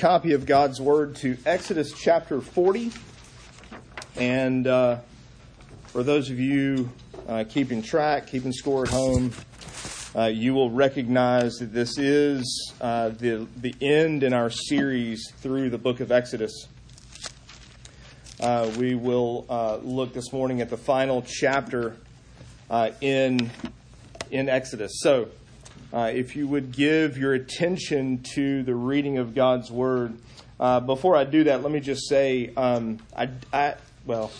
copy of God's Word to Exodus chapter 40. And uh, for those of you uh, keeping track, keeping score at home, uh, you will recognize that this is uh, the, the end in our series through the book of Exodus. Uh, we will uh, look this morning at the final chapter in, in Exodus. So, uh, if you would give your attention to the reading of God's Word. Uh, before I do that, let me just say, um, I, I, well,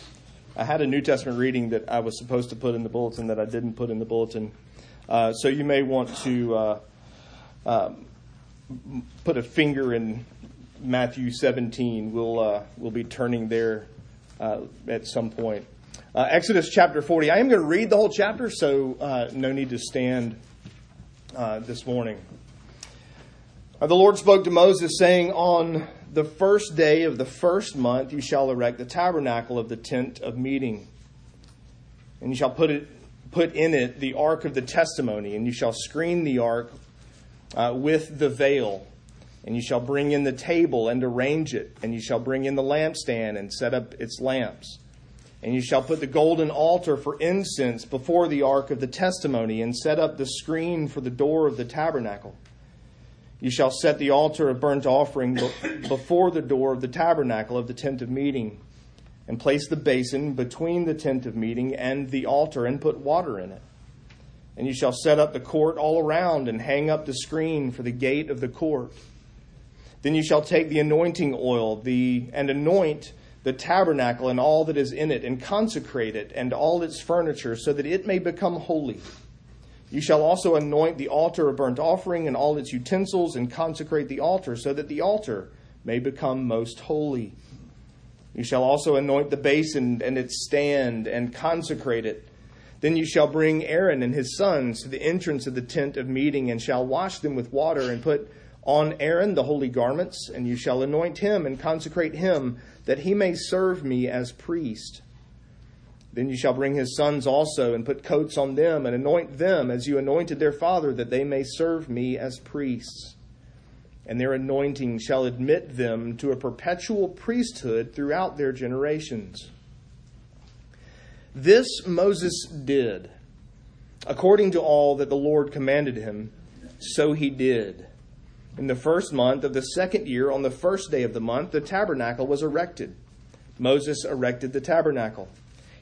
I had a New Testament reading that I was supposed to put in the bulletin that I didn't put in the bulletin. Uh, so you may want to uh, um, put a finger in Matthew 17. We'll uh, we'll be turning there uh, at some point. Exodus chapter 40. I am going to read the whole chapter, so no need to stand uh, this morning. Uh, the Lord spoke to Moses, saying, On the first day of the first month you shall erect the tabernacle of the tent of meeting, and you shall put it put in it the ark of the testimony, and you shall screen the ark uh, with the veil. And you shall bring in the table and arrange it, and you shall bring in the lampstand and set up its lamps. And you shall put the golden altar for incense before the ark of the testimony, and set up the screen for the door of the tabernacle. You shall set the altar of burnt offering before the door of the tabernacle of the tent of meeting, and place the basin between the tent of meeting and the altar, and put water in it. And you shall set up the court all around, and hang up the screen for the gate of the court. Then you shall take the anointing oil, the and anoint the tabernacle and all that is in it, and consecrate it and all its furniture, so that it may become holy. You shall also anoint the altar of burnt offering and all its utensils, and consecrate the altar, so that the altar may become most holy. You shall also anoint the basin and its stand, and consecrate it. Then you shall bring Aaron and his sons to the entrance of the tent of meeting, and shall wash them with water, and put on Aaron the holy garments, and you shall anoint him and consecrate him that he may serve me as priest. Then you shall bring his sons also, and put coats on them, and anoint them as you anointed their father, that they may serve me as priests. And their anointing shall admit them to a perpetual priesthood throughout their generations. This Moses did, according to all that the Lord commanded him, so he did. In the first month of the second year, on the first day of the month, the tabernacle was erected. Moses erected the tabernacle.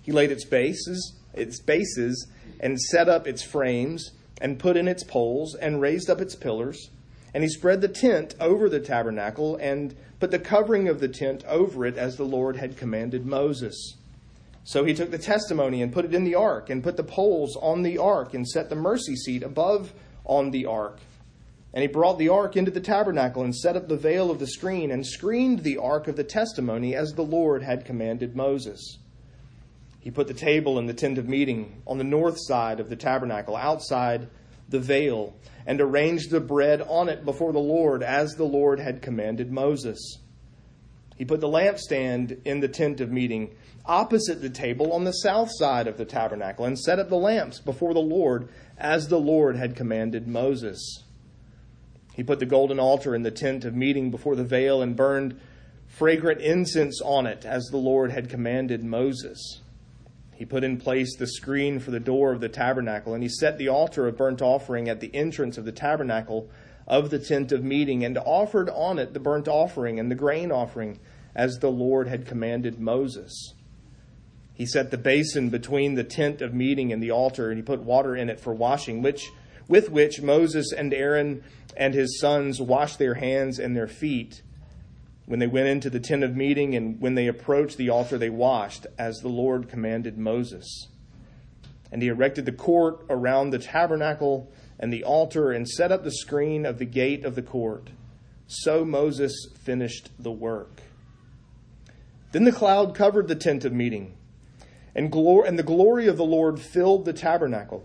He laid its bases, its bases, and set up its frames, and put in its poles, and raised up its pillars. And he spread the tent over the tabernacle, and put the covering of the tent over it, as the Lord had commanded Moses. So he took the testimony and put it in the ark, and put the poles on the ark, and set the mercy seat above on the ark. And he brought the ark into the tabernacle and set up the veil of the screen and screened the ark of the testimony as the Lord had commanded Moses. He put the table in the tent of meeting on the north side of the tabernacle, outside the veil, and arranged the bread on it before the Lord as the Lord had commanded Moses. He put the lampstand in the tent of meeting opposite the table on the south side of the tabernacle and set up the lamps before the Lord as the Lord had commanded Moses. He put the golden altar in the tent of meeting before the veil and burned fragrant incense on it, as the Lord had commanded Moses. He put in place the screen for the door of the tabernacle, and he set the altar of burnt offering at the entrance of the tabernacle of the tent of meeting, and offered on it the burnt offering and the grain offering, as the Lord had commanded Moses. He set the basin between the tent of meeting and the altar, and he put water in it for washing, which with which Moses and Aaron and his sons washed their hands and their feet. When they went into the tent of meeting and when they approached the altar, they washed, as the Lord commanded Moses. And he erected the court around the tabernacle and the altar and set up the screen of the gate of the court. So Moses finished the work. Then the cloud covered the tent of meeting, and, the glory of the Lord filled the tabernacle.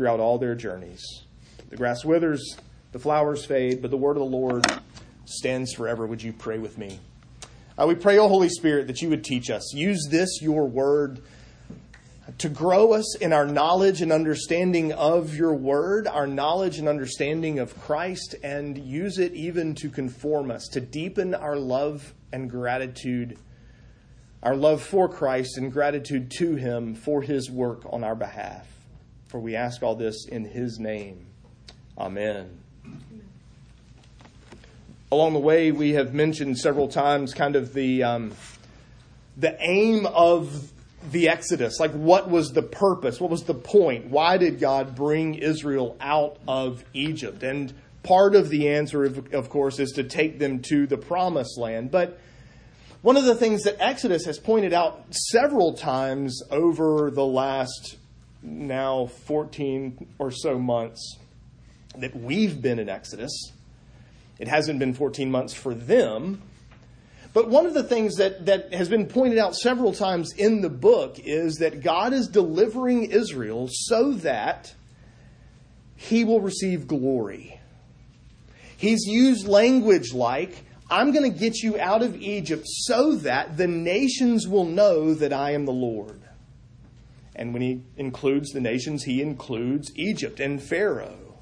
throughout all their journeys. The grass withers, the flowers fade, but the word of the Lord stands forever. Would you pray with me? Uh, we pray, O Holy Spirit, that you would teach us. Use this, your word to grow us in our knowledge and understanding of your word, our knowledge and understanding of Christ, and use it even to conform us, to deepen our love and gratitude, our love for Christ and gratitude to him for his work on our behalf. For we ask all this in his name. Amen. Along the way, we have mentioned several times kind of the, um, the aim of the Exodus? Like, what was the purpose? What was the point? Why did God bring Israel out of Egypt? And part of the answer, of, course, is to take them to the promised land. But one of the things that Exodus has pointed out several times over the last now 14 or so months that we've been in Exodus, it hasn't been 14 months for them but one of the things that, that has been pointed out several times in the book is that God is delivering Israel so that he will receive glory. He's used language like, I'm going to get you out of Egypt so that the nations will know that I am the Lord. And when he includes the nations, he includes Egypt and Pharaoh.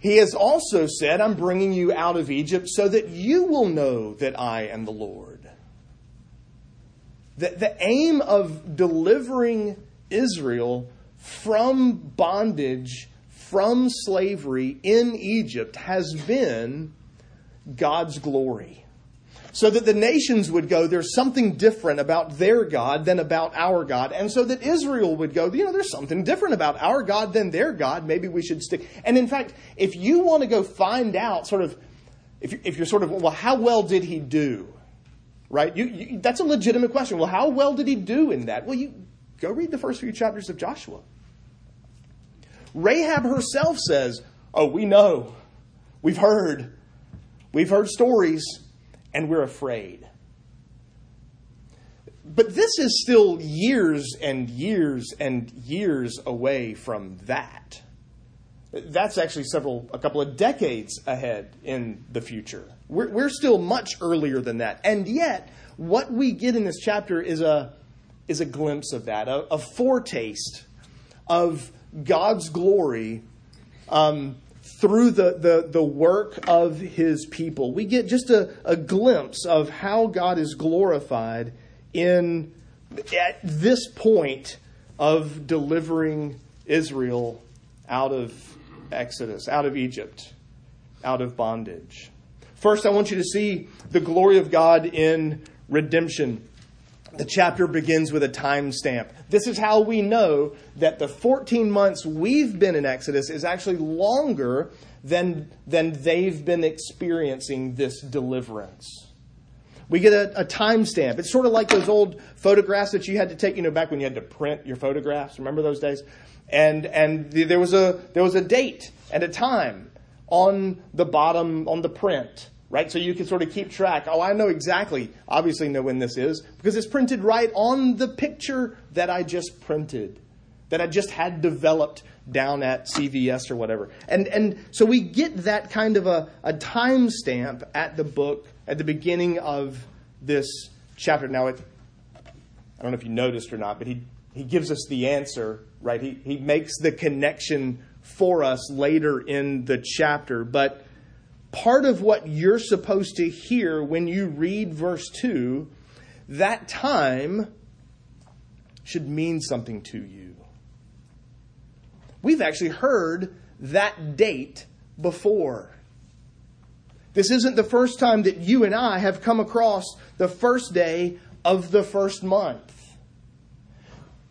He has also said, I'm bringing you out of Egypt so that you will know that I am the Lord. The, the aim of delivering Israel from bondage, from slavery in Egypt, has been God's glory so that the nations would go, there's something different about their God than about our God. And so that Israel would go, you know, there's something different about our God than their God. Maybe we should stick. And in fact, if you want to go find out sort of, if, if you're sort of, well, how well did he do? Right? You, you, that's a legitimate question. Well, how well did he do in that? Well, you go read the first few chapters of Joshua. Rahab herself says, oh, we know. We've heard. We've heard stories and we're afraid. But this is still years and years and years away from that. That's actually several, a couple of decades ahead in the future. We're, we're still much earlier than that. And yet, what we get in this chapter is a, is a glimpse of that, a, a foretaste of God's glory um, through the, the, the work of his people. We get just a, a glimpse of how God is glorified in at this point of delivering Israel out of Exodus, out of Egypt, out of bondage. First, I want you to see the glory of God in redemption. The chapter begins with a timestamp. This is how we know that the 14 months we've been in Exodus is actually longer than, than they've been experiencing this deliverance. We get a, a timestamp. It's sort of like those old photographs that you had to take, you know, back when you had to print your photographs. Remember those days? And, and there was a, there was a date and a time on the bottom, on the print right? So you can sort of keep track. Oh, I know exactly, obviously know when this is, because it's printed right on the picture that I just printed, that I just had developed down at CVS or whatever. And, and so we get that kind of a, a time stamp at the book, at the beginning of this chapter. Now, it, I don't know if you noticed or not, but he, he gives us the answer, right? He, he makes the connection for us later in the chapter, but part of what you're supposed to hear when you read verse 2, that time should mean something to you. We've actually heard that date before. This isn't the first time that you and I have come across the first day of the first month.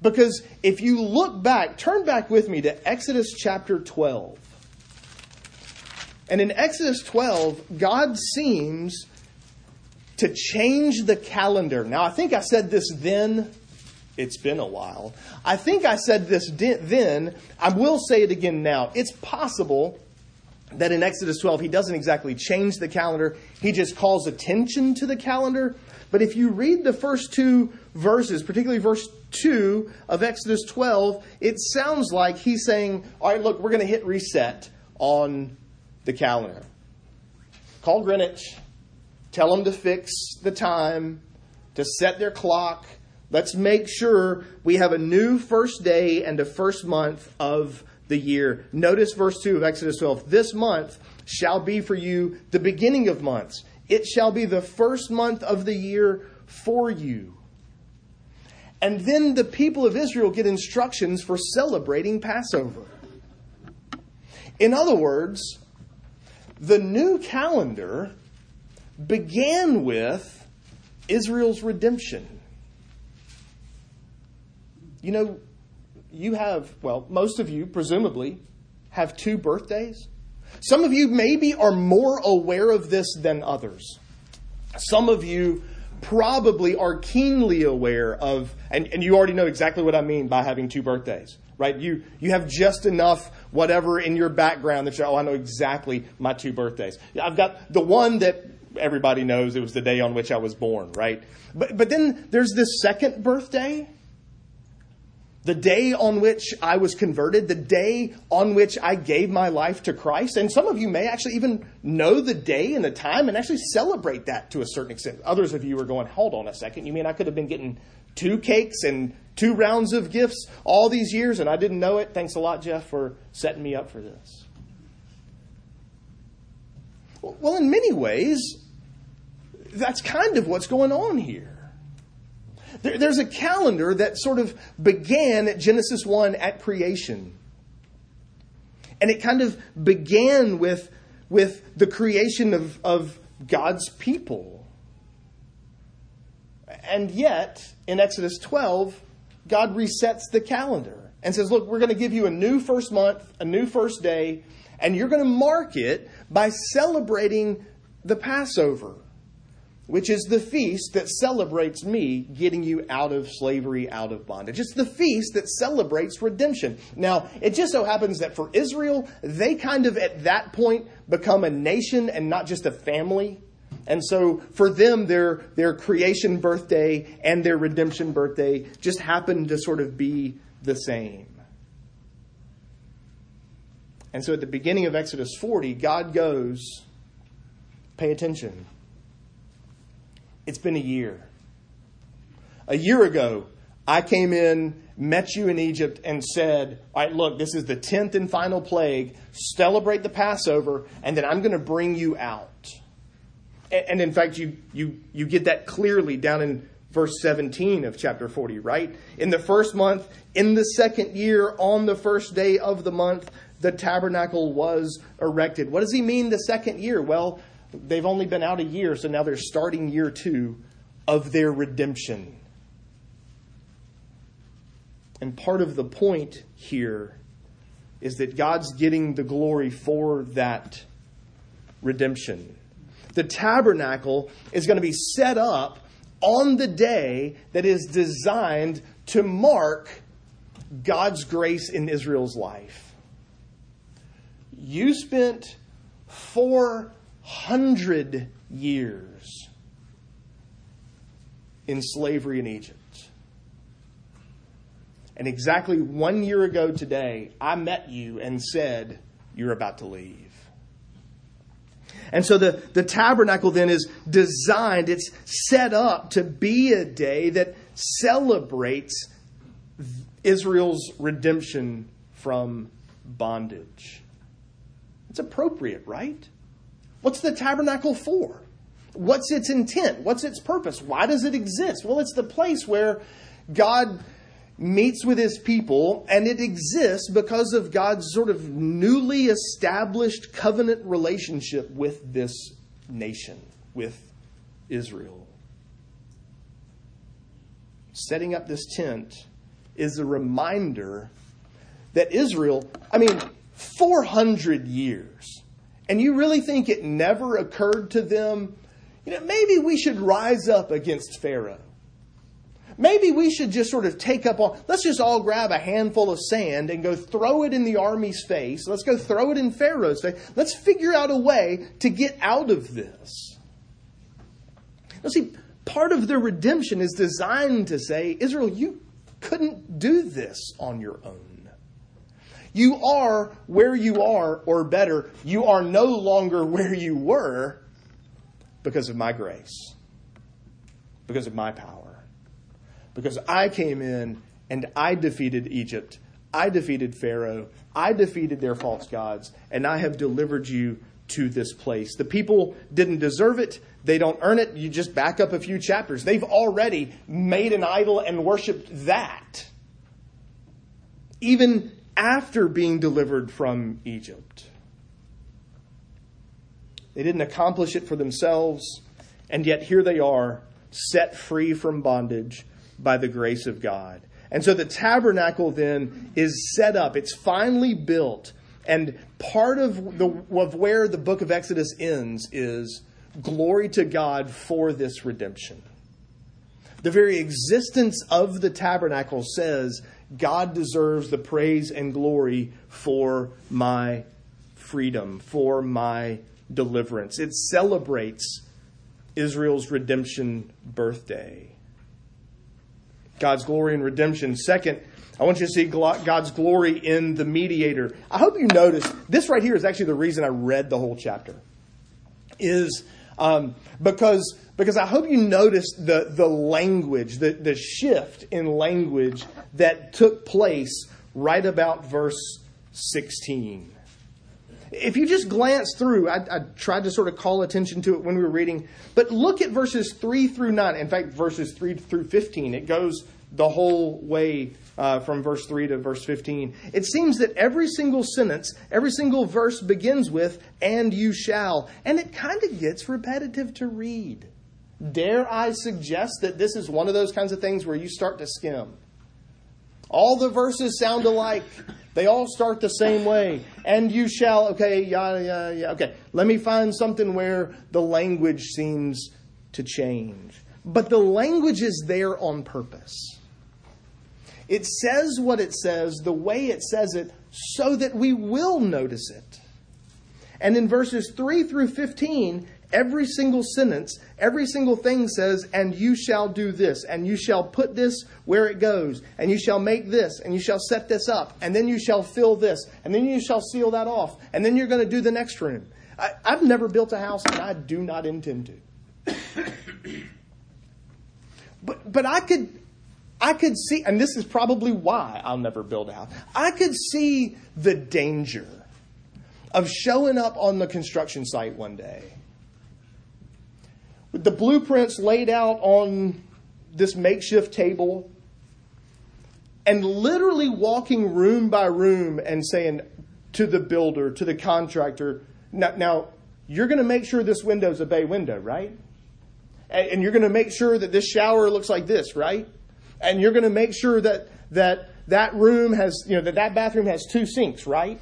Because if you look back, turn back with me to Exodus chapter 12. And in Exodus 12, God seems to change the calendar. Now, I think I said this then. It's been a while. I think I said this then. I will say it again now. It's possible that in Exodus 12, he doesn't exactly change the calendar, he just calls attention to the calendar. But if you read the first two verses, particularly verse 2 of Exodus 12, it sounds like he's saying, All right, look, we're going to hit reset on the calendar. Call Greenwich, tell them to fix the time, to set their clock. Let's make sure we have a new first day and a first month of the year. Notice verse 2 of Exodus 12. This month shall be for you the beginning of months. It shall be the first month of the year for you. And then the people of Israel get instructions for celebrating Passover. In other words, the new calendar began with Israel's redemption. You know, you have, well, most of you, presumably, have two birthdays. Some of you maybe are more aware of this than others. Some of you probably are keenly aware of, and, and you already know exactly what I mean by having two birthdays, right? You, you have just enough whatever in your background that you, oh, I know exactly my two birthdays. I've got the one that everybody knows it was the day on which I was born, right? But, but then there's this second birthday the day on which I was converted, the day on which I gave my life to Christ. And some of you may actually even know the day and the time and actually celebrate that to a certain extent. Others of you are going, hold on a second. You mean I could have been getting two cakes and two rounds of gifts all these years and I didn't know it? Thanks a lot, Jeff, for setting me up for this. Well, in many ways, that's kind of what's going on here. There, there's a calendar that sort of began at Genesis 1 at creation. And it kind of began with, with the creation of, of God's people. And yet, in Exodus 12, God resets the calendar and says, Look, we're going to give you a new first month, a new first day, and you're going to mark it by celebrating the Passover which is the feast that celebrates me getting you out of slavery, out of bondage. It's the feast that celebrates redemption. Now, it just so happens that for Israel, they kind of at that point become a nation and not just a family. And so for them, their, their creation birthday and their redemption birthday just happen to sort of be the same. And so at the beginning of Exodus 40, God goes, pay attention it's been a year. A year ago, I came in, met you in Egypt, and said, All right, look, this is the 10th and final plague. Celebrate the Passover, and then I'm going to bring you out. And in fact, you, you, you get that clearly down in verse 17 of chapter 40, right? In the first month, in the second year, on the first day of the month, the tabernacle was erected. What does he mean, the second year? Well, They've only been out a year, so now they're starting year two of their redemption. And part of the point here is that God's getting the glory for that redemption. The tabernacle is going to be set up on the day that is designed to mark God's grace in Israel's life. You spent four hundred years in slavery in Egypt. And exactly one year ago today, I met you and said, You're about to leave. And so the, the tabernacle then is designed, it's set up to be a day that celebrates Israel's redemption from bondage. It's appropriate, right? What's the tabernacle for? What's its intent? What's its purpose? Why does it exist? Well, it's the place where God meets with his people, and it exists because of God's sort of newly established covenant relationship with this nation, with Israel. Setting up this tent is a reminder that Israel, I mean, 400 years and you really think it never occurred to them, you know, maybe we should rise up against Pharaoh. Maybe we should just sort of take up all, let's just all grab a handful of sand and go throw it in the army's face. Let's go throw it in Pharaoh's face. Let's figure out a way to get out of this. Now, see, part of the redemption is designed to say, Israel, you couldn't do this on your own. You are where you are, or better, you are no longer where you were because of my grace, because of my power, because I came in and I defeated Egypt. I defeated Pharaoh. I defeated their false gods, and I have delivered you to this place. The people didn't deserve it. They don't earn it. You just back up a few chapters. They've already made an idol and worshiped that. Even after being delivered from Egypt. They didn't accomplish it for themselves, and yet here they are, set free from bondage by the grace of God. And so the tabernacle then is set up, it's finally built. And part of, the, of where the book of Exodus ends is glory to God for this redemption. The very existence of the tabernacle says God deserves the praise and glory for my freedom, for my deliverance. It celebrates Israel's redemption birthday. God's glory and redemption. Second, I want you to see God's glory in the mediator. I hope you notice this right here is actually the reason I read the whole chapter. Is um, because because I hope you noticed the the language, the the shift in language that took place right about verse sixteen. If you just glance through, I, I, tried to sort of call attention to it when we were reading, but look at verses 3 through 9. In fact, verses 3 through 15. It goes the whole way uh, from verse 3 to verse 15. It seems that every single sentence, every single verse begins with, and you shall. And it kind of gets repetitive to read. Dare I suggest that this is one of those kinds of things where you start to skim? All the verses sound alike. They all start the same way. And you shall, okay, yeah, yeah, yeah. Okay, let me find something where the language seems to change. But the language is there on purpose. It says what it says, the way it says it, so that we will notice it. And in verses 3 through 15, every single sentence, every single thing says, and you shall do this, and you shall put this where it goes, and you shall make this, and you shall set this up, and then you shall fill this, and then you shall seal that off, and then you're going to do the next room. I, have never built a house, and I do not intend to. but, but I could I could see, and this is probably why I'll never build a house. I could see the danger of showing up on the construction site one day the blueprints laid out on this makeshift table and literally walking room by room and saying to the builder, to the contractor, now, now you're going to make sure this window is a bay window, right? And you're going to make sure that this shower looks like this, right? and you're going to make sure that that that room has you know that that bathroom has two sinks right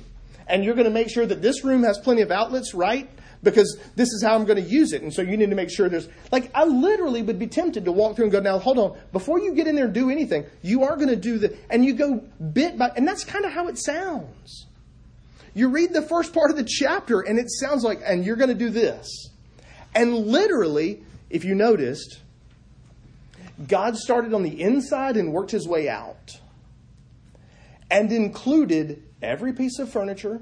and you're going to make sure that this room has plenty of outlets right because this is how i'm going to use it and so you need to make sure there's like i literally would be tempted to walk through and go now hold on before you get in there and do anything you are going to do the and you go bit by and that's kind of how it sounds. You read the first part of the chapter and it sounds like and you're going to do this. And literally if you noticed God started on the inside and worked his way out and included every piece of furniture,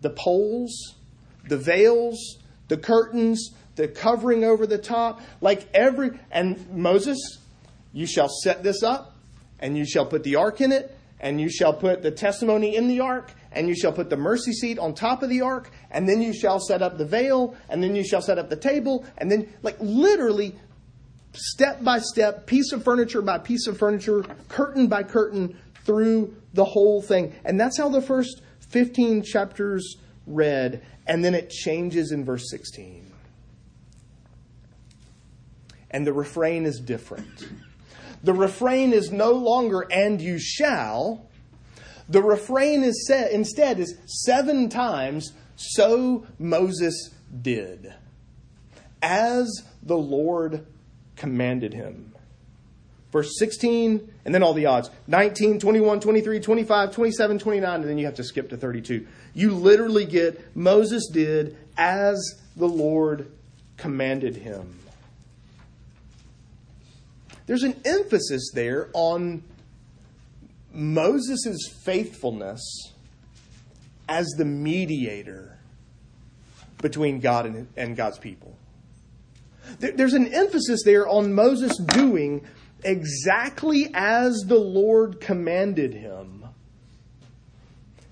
the poles, the veils, the curtains, the covering over the top, like every, and Moses, you shall set this up, and you shall put the ark in it, and you shall put the testimony in the ark, and you shall put the mercy seat on top of the ark, and then you shall set up the veil, and then you shall set up the table, and then, like, literally, step by step, piece of furniture by piece of furniture, curtain by curtain through the whole thing. And that's how the first 15 chapters read. And then it changes in verse 16. And the refrain is different. The refrain is no longer, and you shall. The refrain is said, instead is seven times, so Moses did. As the Lord commanded him. Verse 16, and then all the odds 19, 21, 23, 25, 27, 29, and then you have to skip to 32. You literally get Moses did as the Lord commanded him. There's an emphasis there on Moses' faithfulness as the mediator between God and, and God's people. There's an emphasis there on Moses doing exactly as the Lord commanded him,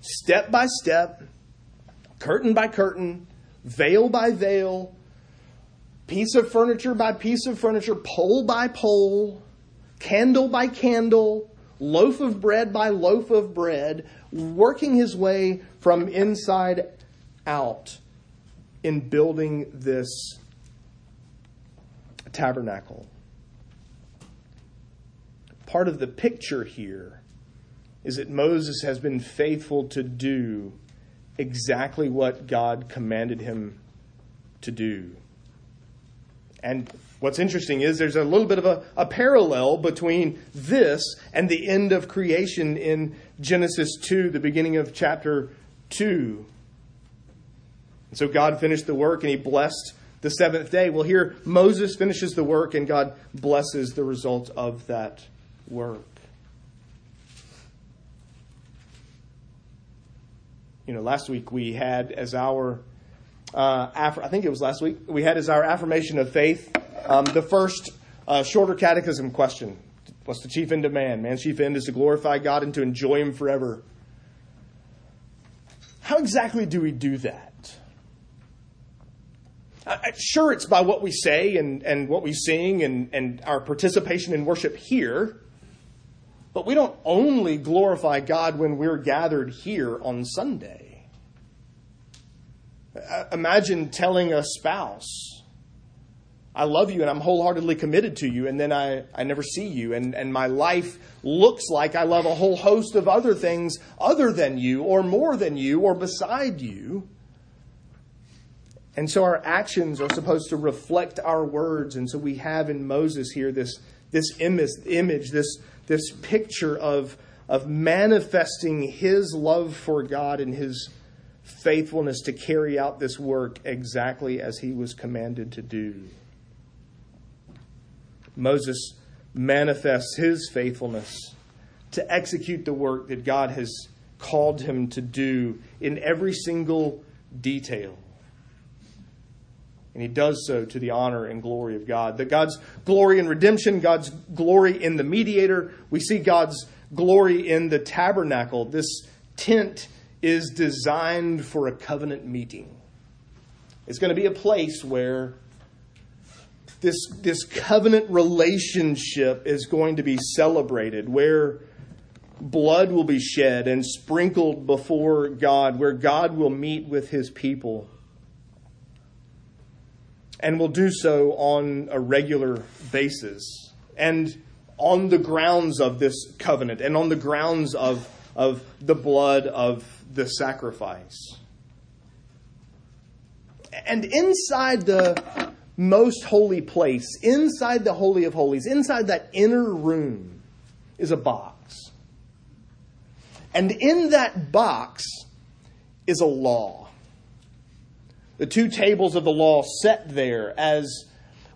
step by step, curtain by curtain, veil by veil, piece of furniture by piece of furniture, pole by pole, candle by candle, loaf of bread by loaf of bread, working his way from inside out in building this tabernacle. Part of the picture here is that Moses has been faithful to do exactly what God commanded him to do. And what's interesting is there's a little bit of a, a, parallel between this and the end of creation in Genesis 2, the beginning of chapter 2. And so God finished the work and he blessed the seventh day. Well, here Moses finishes the work and God blesses the result of that work. You know, last week we had as our uh, aff- I think it was last week, we had as our affirmation of faith um, the first uh, shorter catechism question. What's the chief end of man? Man's chief end is to glorify God and to enjoy Him forever. How exactly do we do that? Sure, it's by what we say and, and what we sing and, and our participation in worship here, but we don't only glorify God when we're gathered here on Sunday. Imagine telling a spouse, I love you and I'm wholeheartedly committed to you, and then I, I never see you, and, and my life looks like I love a whole host of other things other than you, or more than you, or beside you. And so our actions are supposed to reflect our words. And so we have in Moses here this, this image, image this, this picture of, of manifesting his love for God and his faithfulness to carry out this work exactly as he was commanded to do. Moses manifests his faithfulness to execute the work that God has called him to do in every single detail. And he does so to the honor and glory of God. That God's glory in redemption, God's glory in the mediator. We see God's glory in the tabernacle, this tent is designed for a covenant meeting. It's going to be a place where this, this covenant relationship is going to be celebrated, where blood will be shed and sprinkled before God, where God will meet with his people. And will do so on a regular basis. And on the grounds of this covenant and on the grounds of, of the blood of the sacrifice. And inside the most holy place, inside the Holy of Holies, inside that inner room, is a box. And in that box is a law. The two tables of the law set there as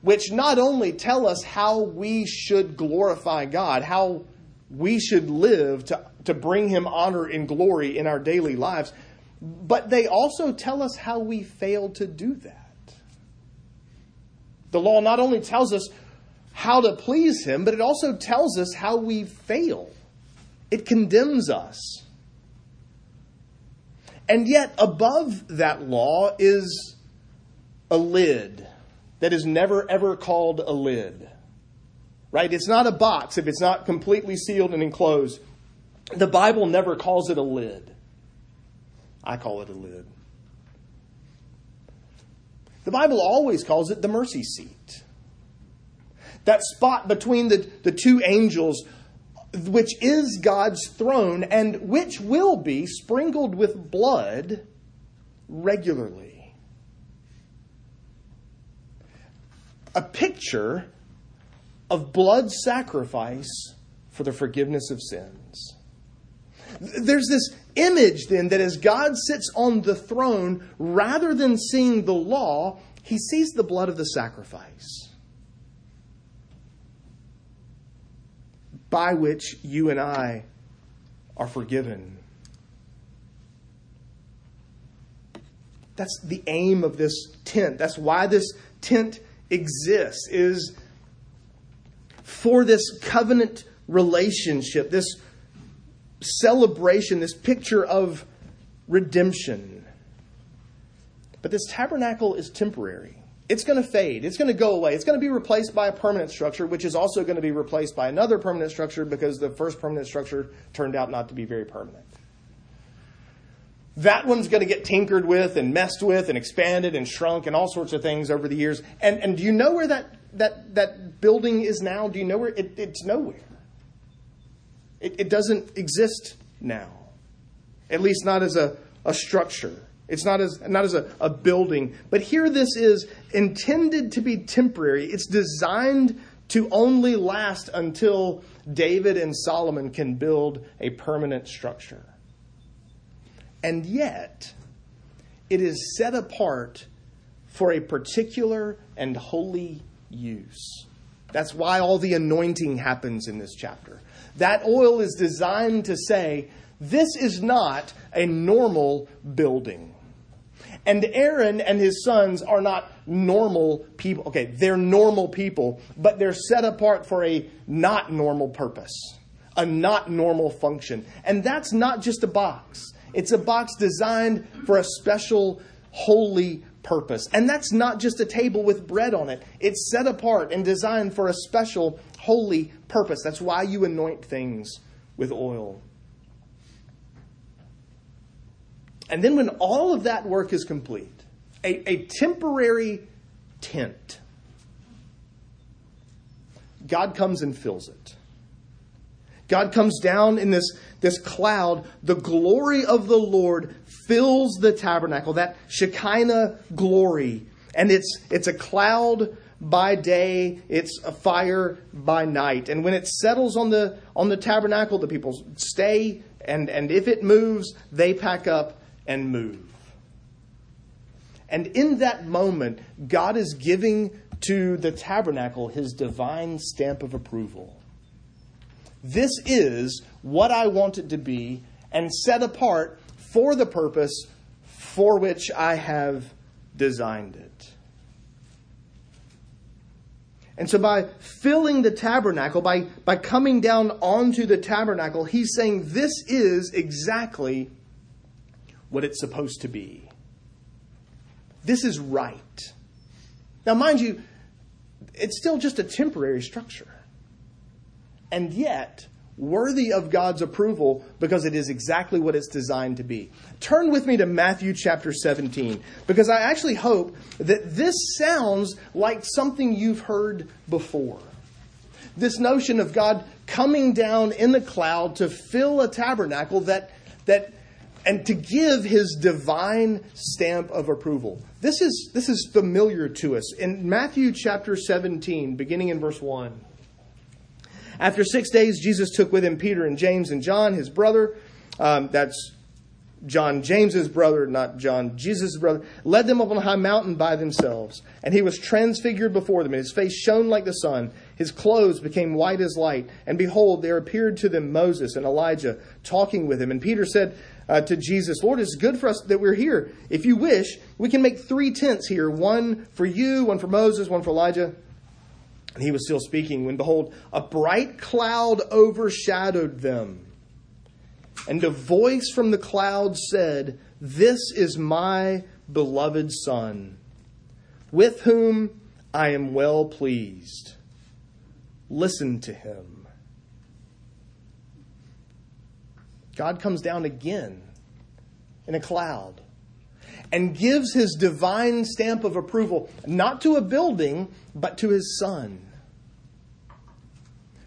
which not only tell us how we should glorify God, how we should live to to bring him honor and glory in our daily lives. But they also tell us how we fail to do that. The law not only tells us how to please him, but it also tells us how we fail. It condemns us. And yet, above that law is a lid that is never ever called a lid. Right? It's not a box if it's not completely sealed and enclosed. The Bible never calls it a lid. I call it a lid. The Bible always calls it the mercy seat. That spot between the, the two angels, which is God's throne and which will be sprinkled with blood regularly. A picture of blood sacrifice for the forgiveness of sins. There's this image then that as God sits on the throne, rather than seeing the law, he sees the blood of the sacrifice by which you and I are forgiven. That's the aim of this tent. That's why this tent exists is for this covenant relationship, this celebration, this picture of redemption. But this tabernacle is temporary. It's going to fade. It's going to go away. It's going to be replaced by a permanent structure, which is also going to be replaced by another permanent structure because the first permanent structure turned out not to be very permanent. That one's going to get tinkered with and messed with and expanded and shrunk and all sorts of things over the years. And, and do you know where that, that, that building is now? Do you know where? It, it's nowhere. It, it doesn't exist now, at least not as a, a structure. It's not as, not as a, a building. But here this is intended to be temporary. It's designed to only last until David and Solomon can build a permanent structure. And yet, it is set apart for a particular and holy use. That's why all the anointing happens in this chapter. That oil is designed to say, this is not a normal building. And Aaron and his sons are not normal people. Okay, they're normal people, but they're set apart for a not normal purpose, a not normal function. And that's not just a box, it's a box designed for a special, holy purpose. And that's not just a table with bread on it, it's set apart and designed for a special, holy purpose. That's why you anoint things with oil. And then, when all of that work is complete, a, a temporary tent, God comes and fills it. God comes down in this, this cloud. The glory of the Lord fills the tabernacle, that Shekinah glory. And it's, it's a cloud by day, it's a fire by night. And when it settles on the, on the tabernacle, the people stay, and, and if it moves, they pack up and move. And in that moment, God is giving to the tabernacle his divine stamp of approval. This is what I want it to be and set apart for the purpose for which I have designed it. And so by filling the tabernacle, by, by coming down onto the tabernacle, he's saying this is exactly what it's supposed to be. This is right. Now, mind you, it's still just a temporary structure and yet worthy of God's approval because it is exactly what it's designed to be. Turn with me to Matthew chapter 17 because I actually hope that this sounds like something you've heard before. This notion of God coming down in the cloud to fill a tabernacle that that and to give his divine stamp of approval. This is this is familiar to us. In Matthew chapter 17 beginning in verse 1 after six days, Jesus took with him Peter and James and John, his brother. Um, that's John James's brother, not John Jesus' brother, led them up on a high mountain by themselves. And he was transfigured before them, and his face shone like the sun. His clothes became white as light. And behold, there appeared to them Moses and Elijah talking with him. And Peter said uh, to Jesus, Lord, it's good for us that we're here. If you wish, we can make three tents here one for you, one for Moses, one for Elijah. And he was still speaking when, behold, a bright cloud overshadowed them. And a voice from the cloud said, This is my beloved Son, with whom I am well pleased. Listen to him. God comes down again in a cloud and gives his divine stamp of approval, not to a building, but to his son,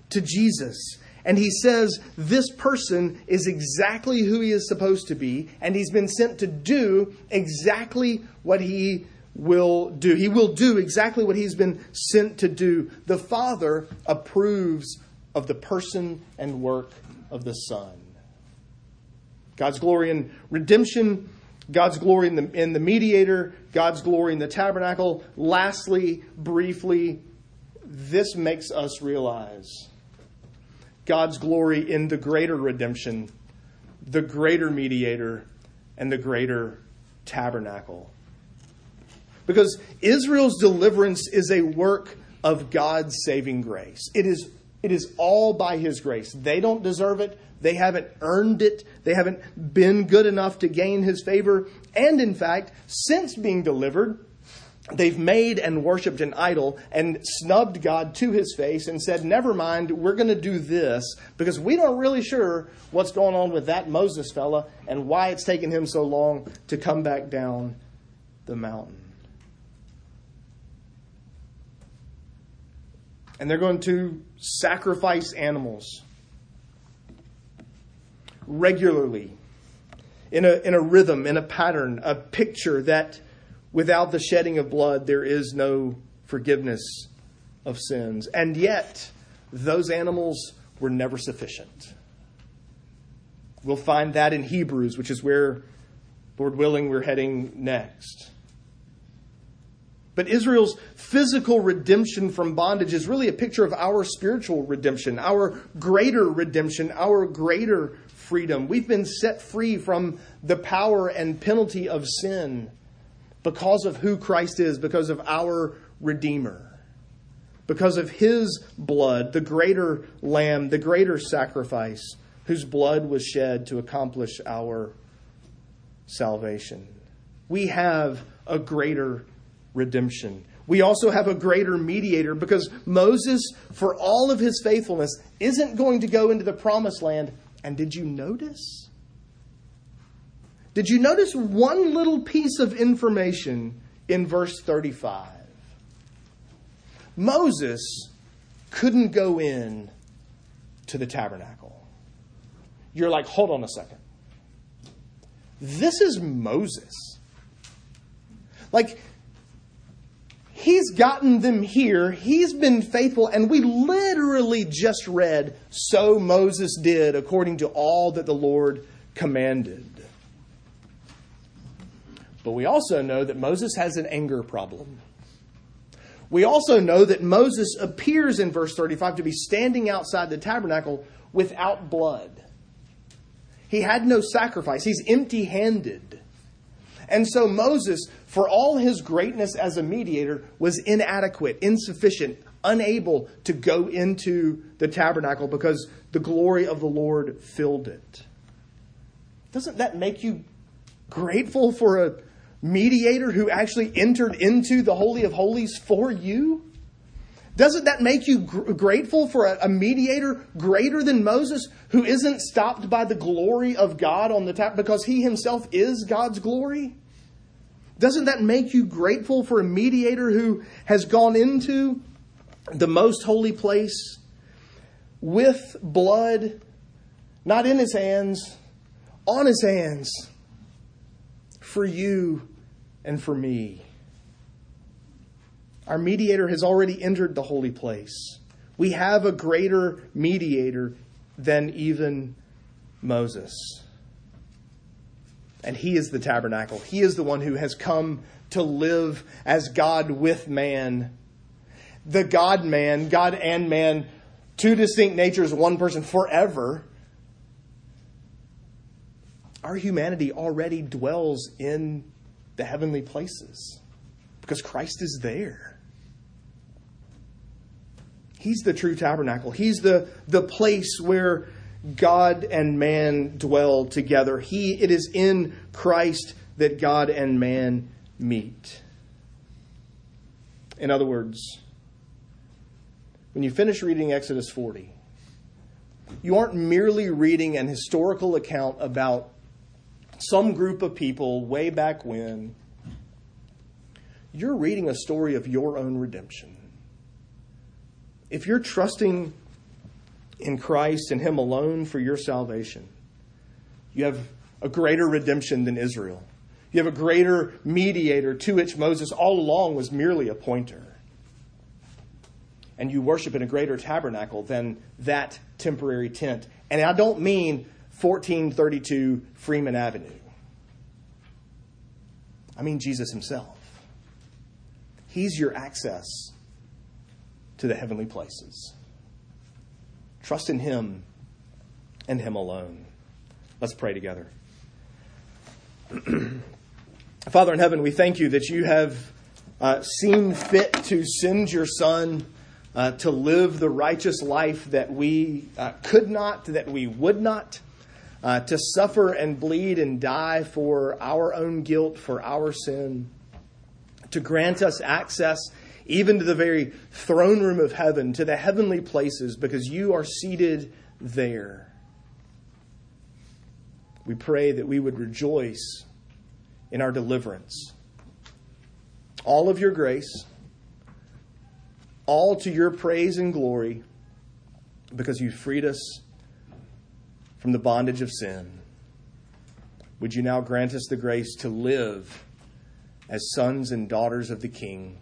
to Jesus. And he says, This person is exactly who he is supposed to be, and he's been sent to do exactly what he will do. He will do exactly what he's been sent to do. The Father approves of the person and work of the Son. God's glory in redemption, God's glory in the, in the mediator, God's glory in the tabernacle. Lastly, briefly, this makes us realize God's glory in the greater redemption, the greater mediator, and the greater tabernacle. Because Israel's deliverance is a work of God's saving grace. It is, it is all by His grace. They don't deserve it. They haven't earned it. They haven't been good enough to gain His favor. And in fact, since being delivered, they've made and worshiped an idol and snubbed God to his face and said, Never mind, we're going to do this because we don't really sure what's going on with that Moses fella and why it's taken him so long to come back down the mountain. And they're going to sacrifice animals regularly in a, in a rhythm, in a pattern, a picture that Without the shedding of blood, there is no forgiveness of sins. And yet, those animals were never sufficient. We'll find that in Hebrews, which is where, Lord willing, we're heading next. But Israel's physical redemption from bondage is really a picture of our spiritual redemption, our greater redemption, our greater freedom. We've been set free from the power and penalty of sin because of who Christ is, because of our Redeemer, because of His blood, the greater lamb, the greater sacrifice, whose blood was shed to accomplish our salvation. We have a greater redemption. We also have a greater mediator because Moses, for all of his faithfulness, isn't going to go into the promised land. And did you notice? Did you notice one little piece of information in verse 35? Moses couldn't go in to the tabernacle. You're like, hold on a second. This is Moses. Like, he's gotten them here, he's been faithful, and we literally just read, so Moses did according to all that the Lord commanded. But we also know that Moses has an anger problem. We also know that Moses appears in verse 35 to be standing outside the tabernacle without blood. He had no sacrifice, he's empty handed. And so Moses, for all his greatness as a mediator, was inadequate, insufficient, unable to go into the tabernacle because the glory of the Lord filled it. Doesn't that make you grateful for a mediator who actually entered into the Holy of Holies for you? Doesn't that make you gr- grateful for a, a, mediator greater than Moses who isn't stopped by the glory of God on the top because he himself is God's glory? Doesn't that make you grateful for a mediator who has gone into the most holy place with blood, not in his hands, on his hands, for you and for me. Our mediator has already entered the holy place. We have a greater mediator than even Moses. And he is the tabernacle. He is the one who has come to live as God with man. The God man, God and man, two distinct natures, one person forever. Our humanity already dwells in the heavenly places because Christ is there. He's the true tabernacle. He's the, the place where God and man dwell together. He, it is in Christ that God and man meet. In other words, when you finish reading Exodus 40, you aren't merely reading an historical account about some group of people way back when. You're reading a story of your own redemption. If you're trusting in Christ and Him alone for your salvation, you have a greater redemption than Israel. You have a greater mediator to which Moses all along was merely a pointer. And you worship in a greater tabernacle than that temporary tent. And I don't mean 1432 Freeman Avenue. I mean Jesus himself. He's your access to the heavenly places. Trust in him and him alone. Let's pray together. Father in heaven, we thank you that you have uh, seen fit to send your Son uh, to live the righteous life that we uh, could not, that we would not, uh, to suffer and bleed and die for our own guilt, for our sin, to grant us access even to the very throne room of heaven, to the heavenly places, because you are seated there. We pray that we would rejoice in our deliverance. All of your grace, all to your praise and glory, because you freed us from the bondage of sin. Would you now grant us the grace to live as sons and daughters of the King?